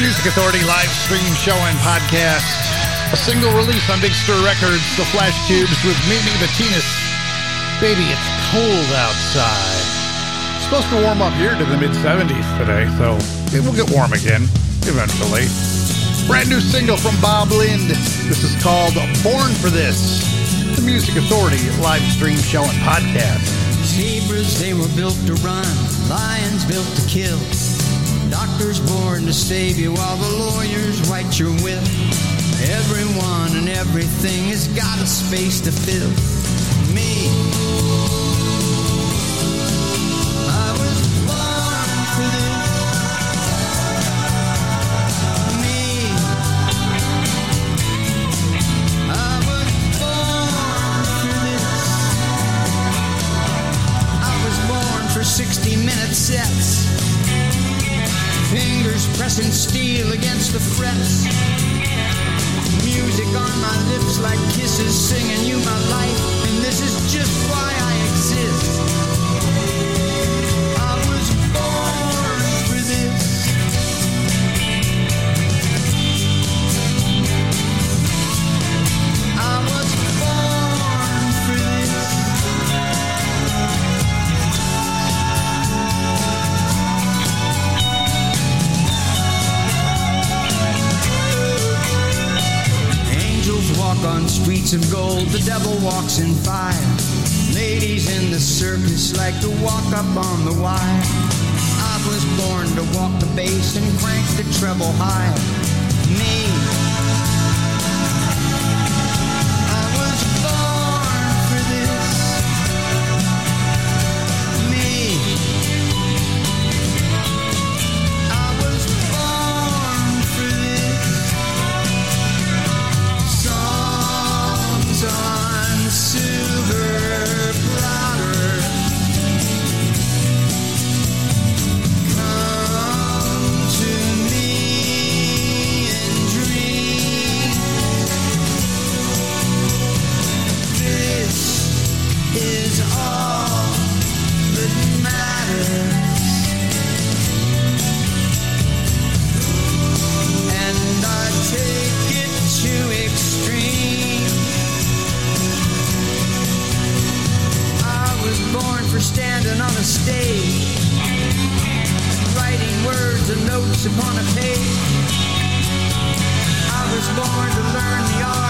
Music Authority live stream show and podcast. A single release on Big Stir Records, The Flashcubes with Mimi Betinis. Baby, it's cold outside. It's supposed to warm up here to the mid 70s today, so it will get warm again eventually. Brand new single from Bob Lind. This is called Born for This. The Music Authority live stream show and podcast. Zebras, they were built to run, lions built to kill. Doctors born to save you while the lawyers write your will. Everyone and everything has got a space to fill. Me. I was born for this. Me. I was born for this. I was born for 60 minute sets. Fingers pressing steel against the frets. Music on my lips like kisses, singing you my life. And this is just why I exist. Streets of gold, the devil walks in fire. Ladies in the circus like to walk up on the wire. I was born to walk the bass and crank the treble higher. Me. upon a page. I was born to learn the art.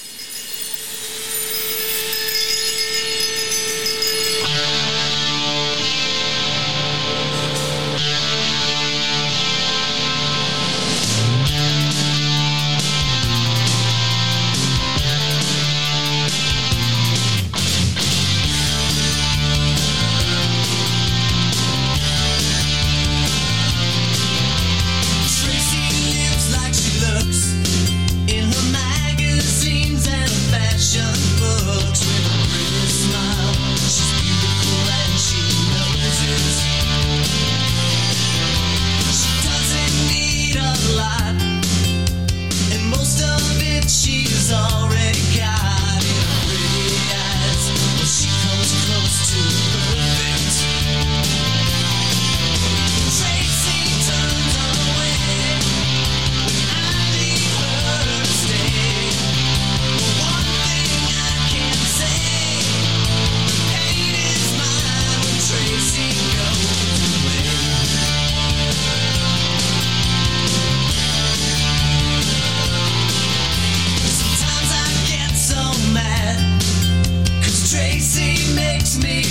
makes me.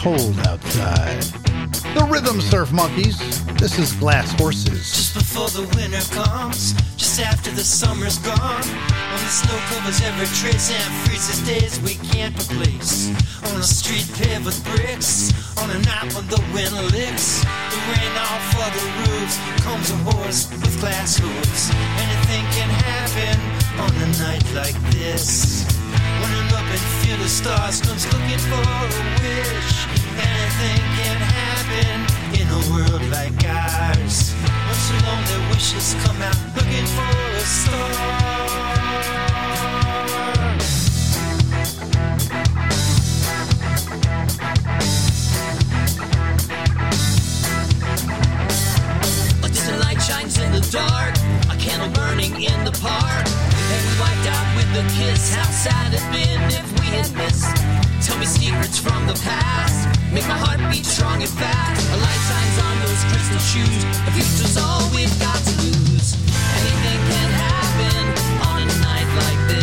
cold outside. The Rhythm Surf Monkeys. This is Glass Horses. Just before the winter comes, just after the summer's gone. When the snow covers every trace and freezes days we can't replace. On a street paved with bricks, on a night when the wind licks. The rain off of the roofs comes a horse with glass hooves. Anything can happen on a night like this. When an open field of stars comes looking for a wish. Anything can happen in a world like ours. Once the lonely wishes come out looking for a star. Shines in the dark, a candle burning in the park. And a kiss. How sad it'd been if we had missed. Tell me secrets from the past, make my heart beat strong and fast. A light shines on those crystal shoes. The future's all we've got to lose. Anything can happen on a night like this.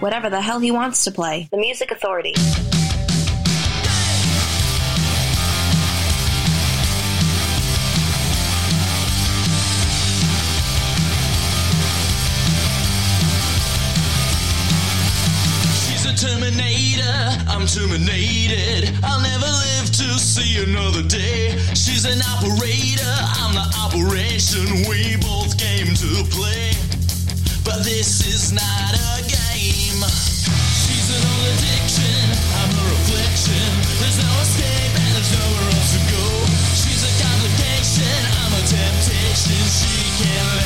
whatever the hell he wants to play. The Music Authority. Terminator, I'm terminated. I'll never live to see another day. She's an operator, I'm the operation. We both came to play. But this is not a can't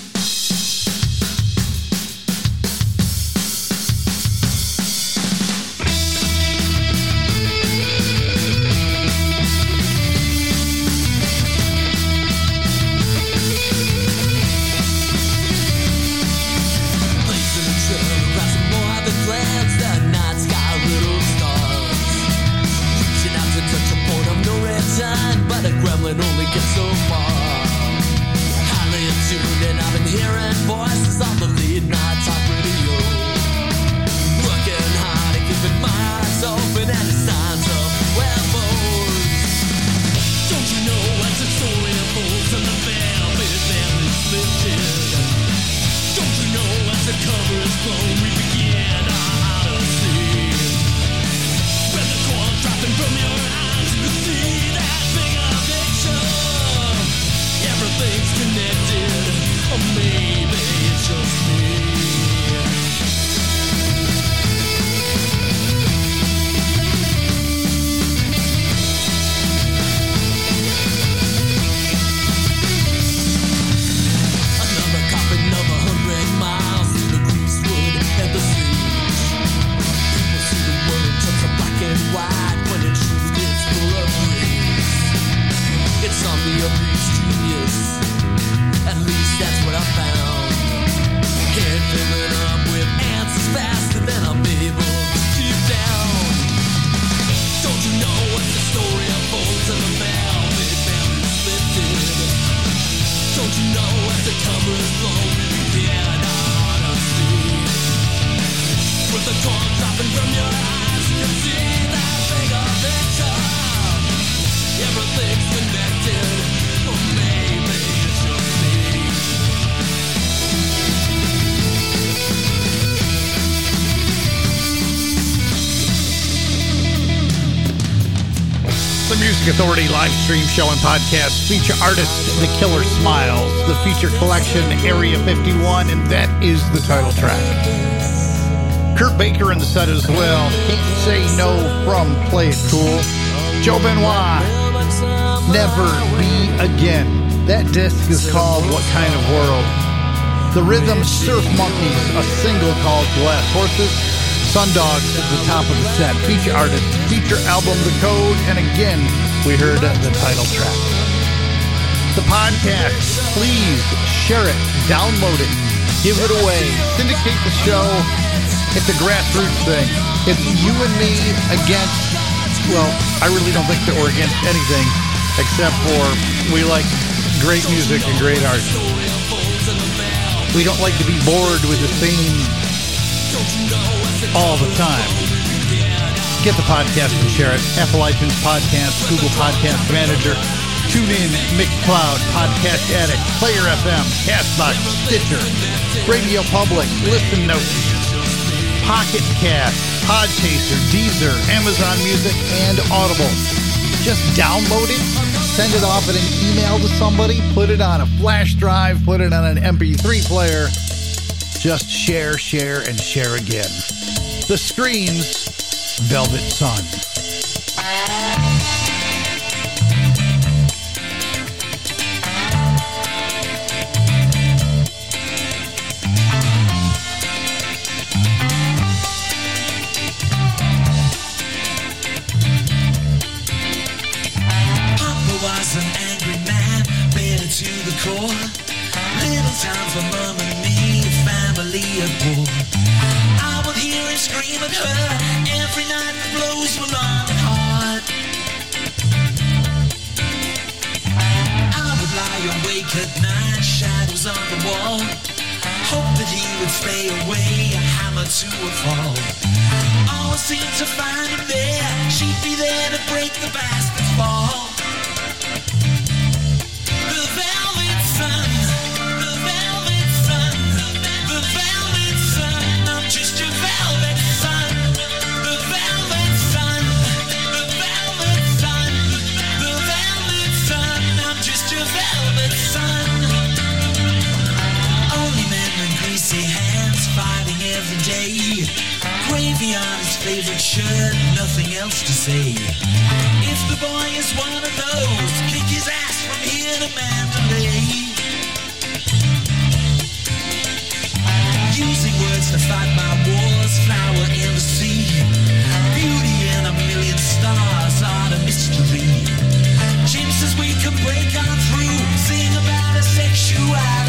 Live stream show and podcast feature artist The Killer Smiles, the feature collection Area 51, and that is the title track. Kurt Baker in the set as well. Can't say no from Play It Cool. Joe Benoit, Never Be Again. That disc is called What Kind of World? The Rhythm Surf Monkeys, a single called Glass Horses. Sundogs at the top of the set. Feature artist, feature album The Code, and again, we heard the title track. The podcast, please share it, download it, give it away, syndicate the show. It's a grassroots thing. It's you and me against, well, I really don't think that we're against anything except for we like great music and great art. We don't like to be bored with the same all the time. Get the podcast and share it. Apple iTunes Podcast, Google Podcast Manager, TuneIn, Mixcloud, Podcast Addict, Player FM, Castbox, Stitcher, Radio Public, Listen Notes, Pocket Cast, Podchaser, Deezer, Amazon Music, and Audible. Just download it, send it off in an email to somebody, put it on a flash drive, put it on an MP3 player. Just share, share, and share again. The Screams, Velvet Sun. Was an angry man, bitter to the core. Little time for me, war. I would hear him scream at her every night. The blows were long and hard. I would lie awake at night, shadows on the wall. Hope that he would stay away, a hammer to a fall. Always seemed to find him there. She'd be there to break the bastard's fall. His favorite shirt, nothing else to say. If the boy is one of those, kick his ass from here to Mandalay. Using words to fight my wars, flower in the sea. Beauty in a million stars, art a mystery. Jim says we can break on through, sing about our sexuality.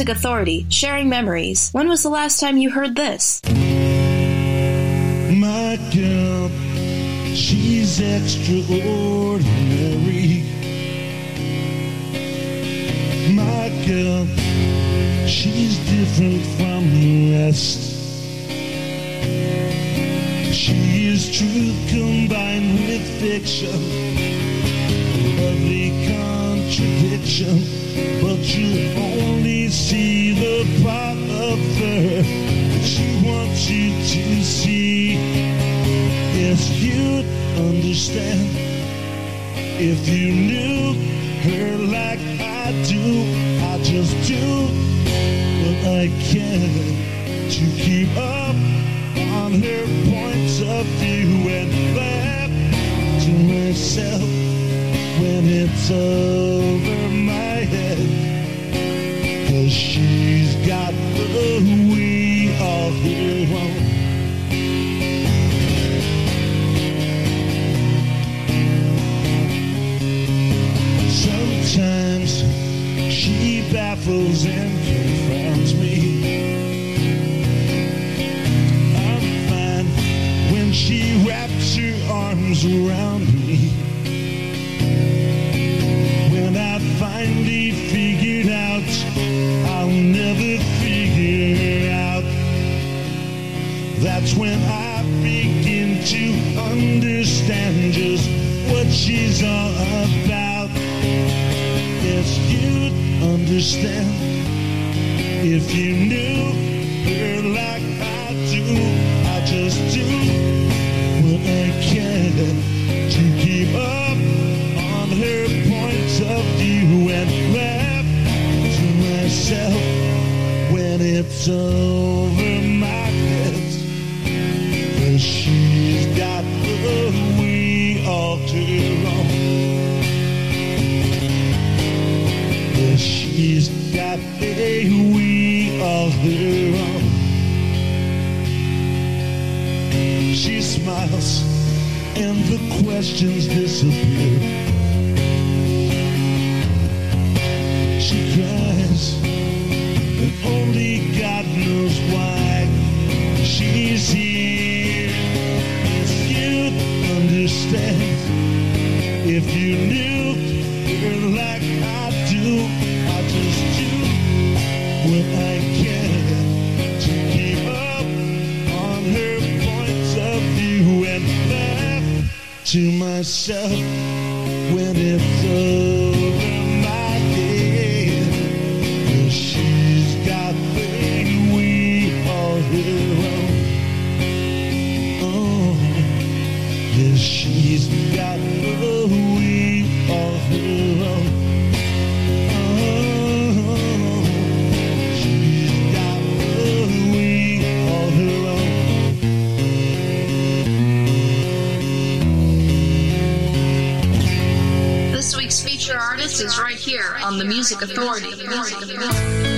Music Authority, sharing memories. When was the last time you heard this? My girl, she's extraordinary. My girl, she's different from the rest. She is truth combined with fiction, a lovely contradiction, but you only see the part of her that she wants you to see. Yes, you'd understand if you knew her like I do. I just do what I can to keep up on her points of view and laugh to myself when it's over my. Cause she's got the we all her own. Sometimes she baffles and confounds me. I'm fine when she wraps her arms around me. That's when I begin to understand just what she's all about. Yes, you'd understand if you knew her like I do. I just do what I can to keep up on her points of view and laugh to myself when it's over own. She smiles and the questions disappear. She cries and only myself is right here on the Music Authority. Music Authority.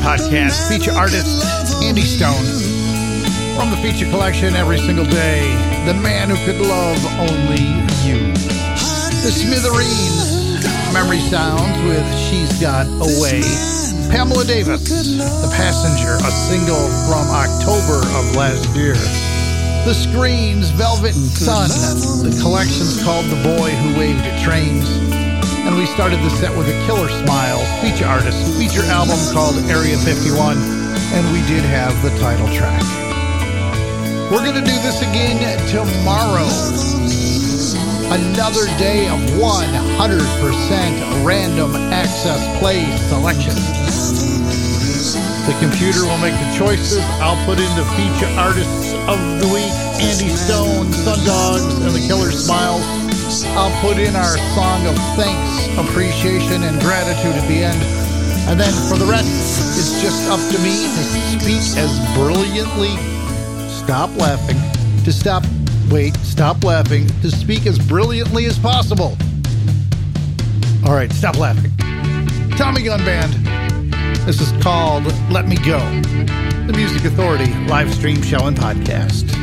Podcast feature artist Andy Stone. From the feature collection every single day, The Man Who Could Love Only You. The Smithereens, Memory Sounds with She's Got Away. Pamela Davis, The Passenger, a single from October of last year. The Screens, Velvet Sun, the collection's called The Boy Who Waved at Trains. We started the set with a Killer Smiles feature artist feature album called Area 51, and we did have the title track. We're going to do this again tomorrow. Another day of 100% random access play selection. The computer will make the choices. I'll put in the feature artists of the week Andy Stone, Sundogs, I'll put in our song of thanks, appreciation, and gratitude at the end. And then for the rest, it's just up to me to speak as brilliantly. Stop laughing. To stop. Wait, stop laughing. To speak as brilliantly as possible. All right, stop laughing. Tommy Gun Band. This is called Let Me Go, the Music Authority live stream show and podcast.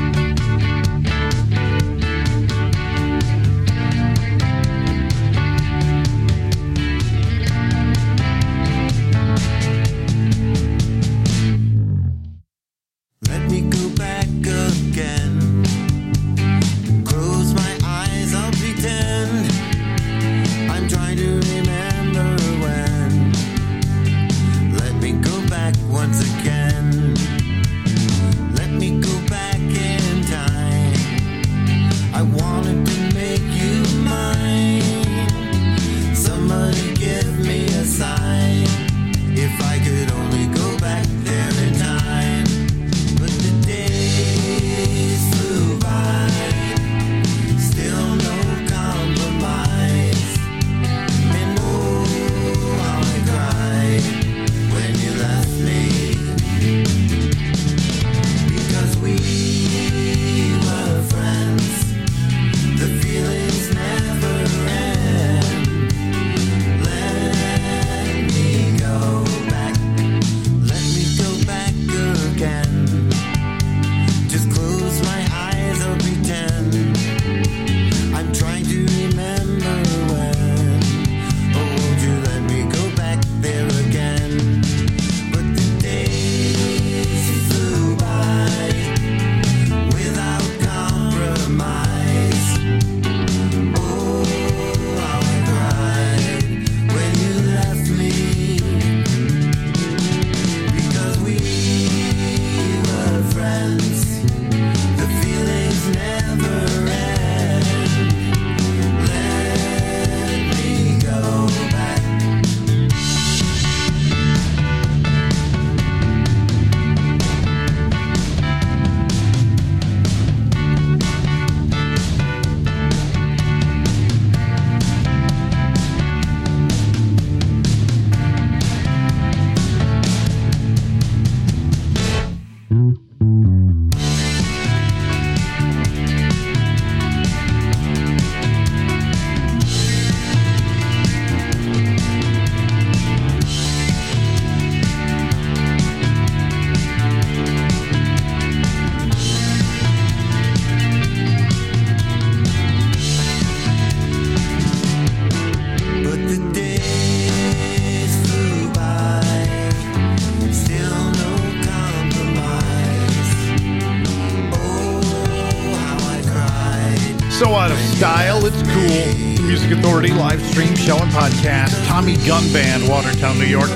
Tommy Gun Band, Watertown, New York.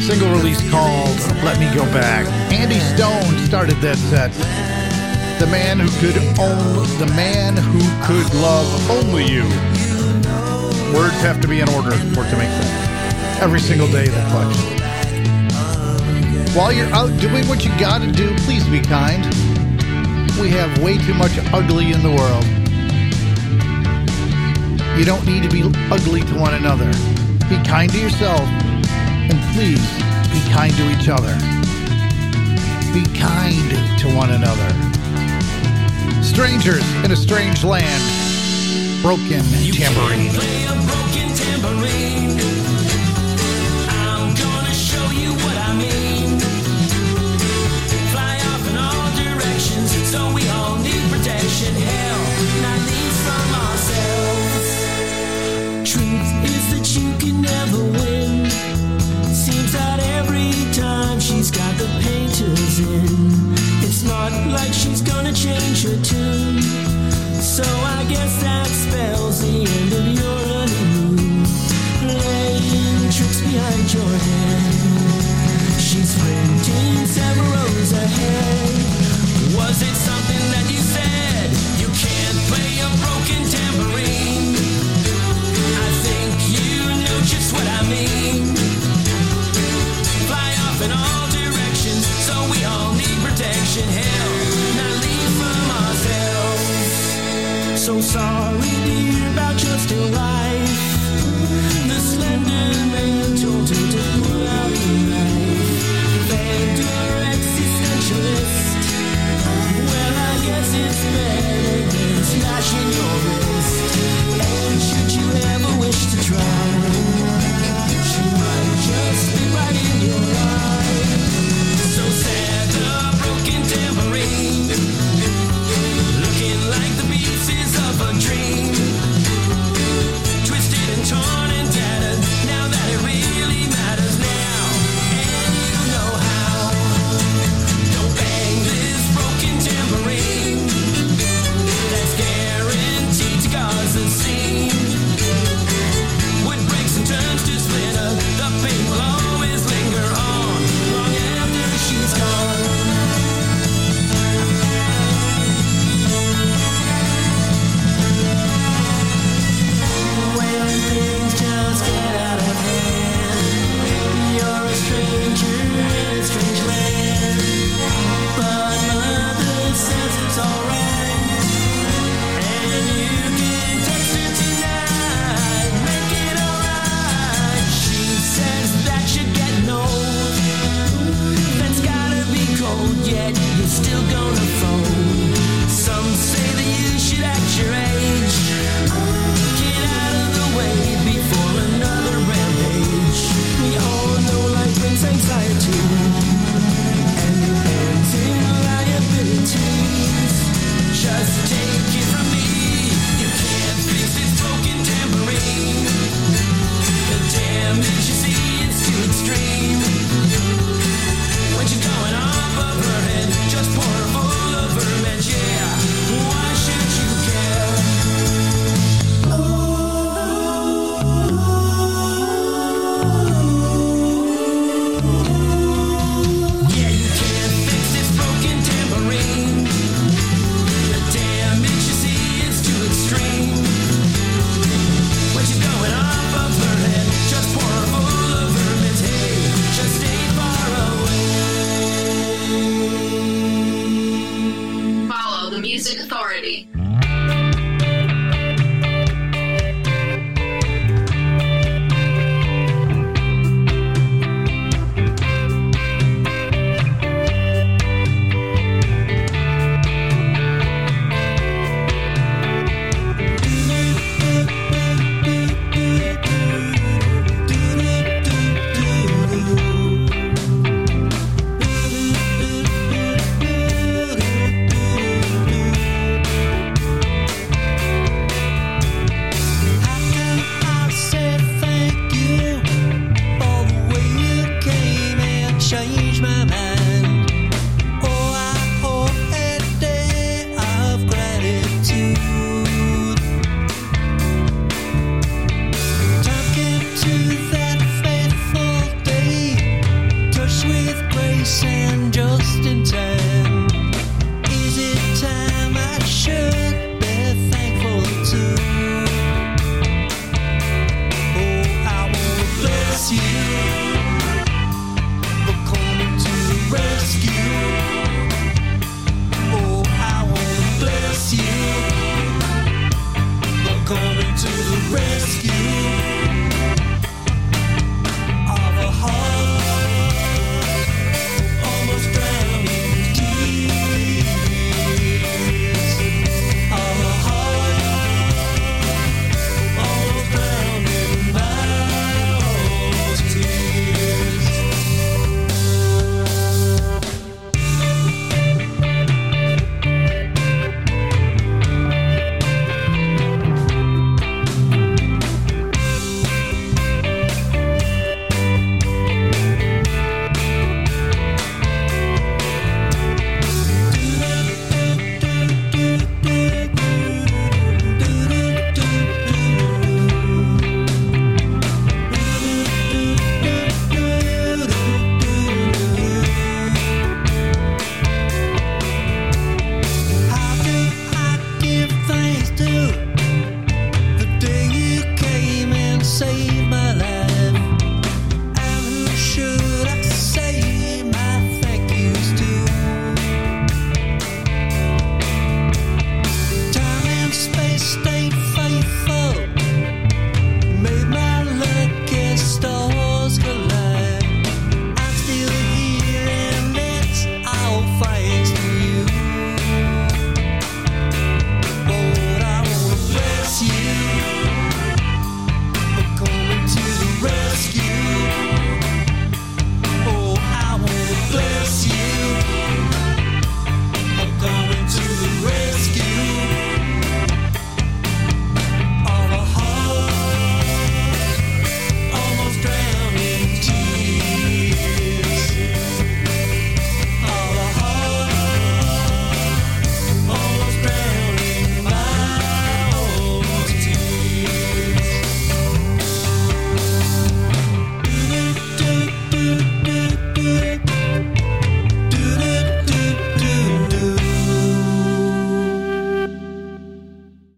Single release called Let Me Go Back. Andy Stone started that set. The man who could own the man who could love only you. Words have to be in order for it to make sense. Every single day of the collection. While you're out doing what you gotta do, please be kind. We have way too much ugly in the world. You don't need to be ugly to one another. Be kind to yourself, and please be kind to each other. Be kind to one another. Strangers in a strange land. Broken tambourine. pictures. It's not like she's gonna change her tune. So I guess that spells the end of your honeymoon. Laying tricks behind your hand. She's printing several rows ahead. Was it something that you said? You can't play a broken tambourine. I think you know just what I mean. so sorry, dear, about your still life. The slender man told him to pull out a knife. Vendor existentialist. Well, I guess it's better than slashing your wrist. And should you ever wish to try, she might just be right in your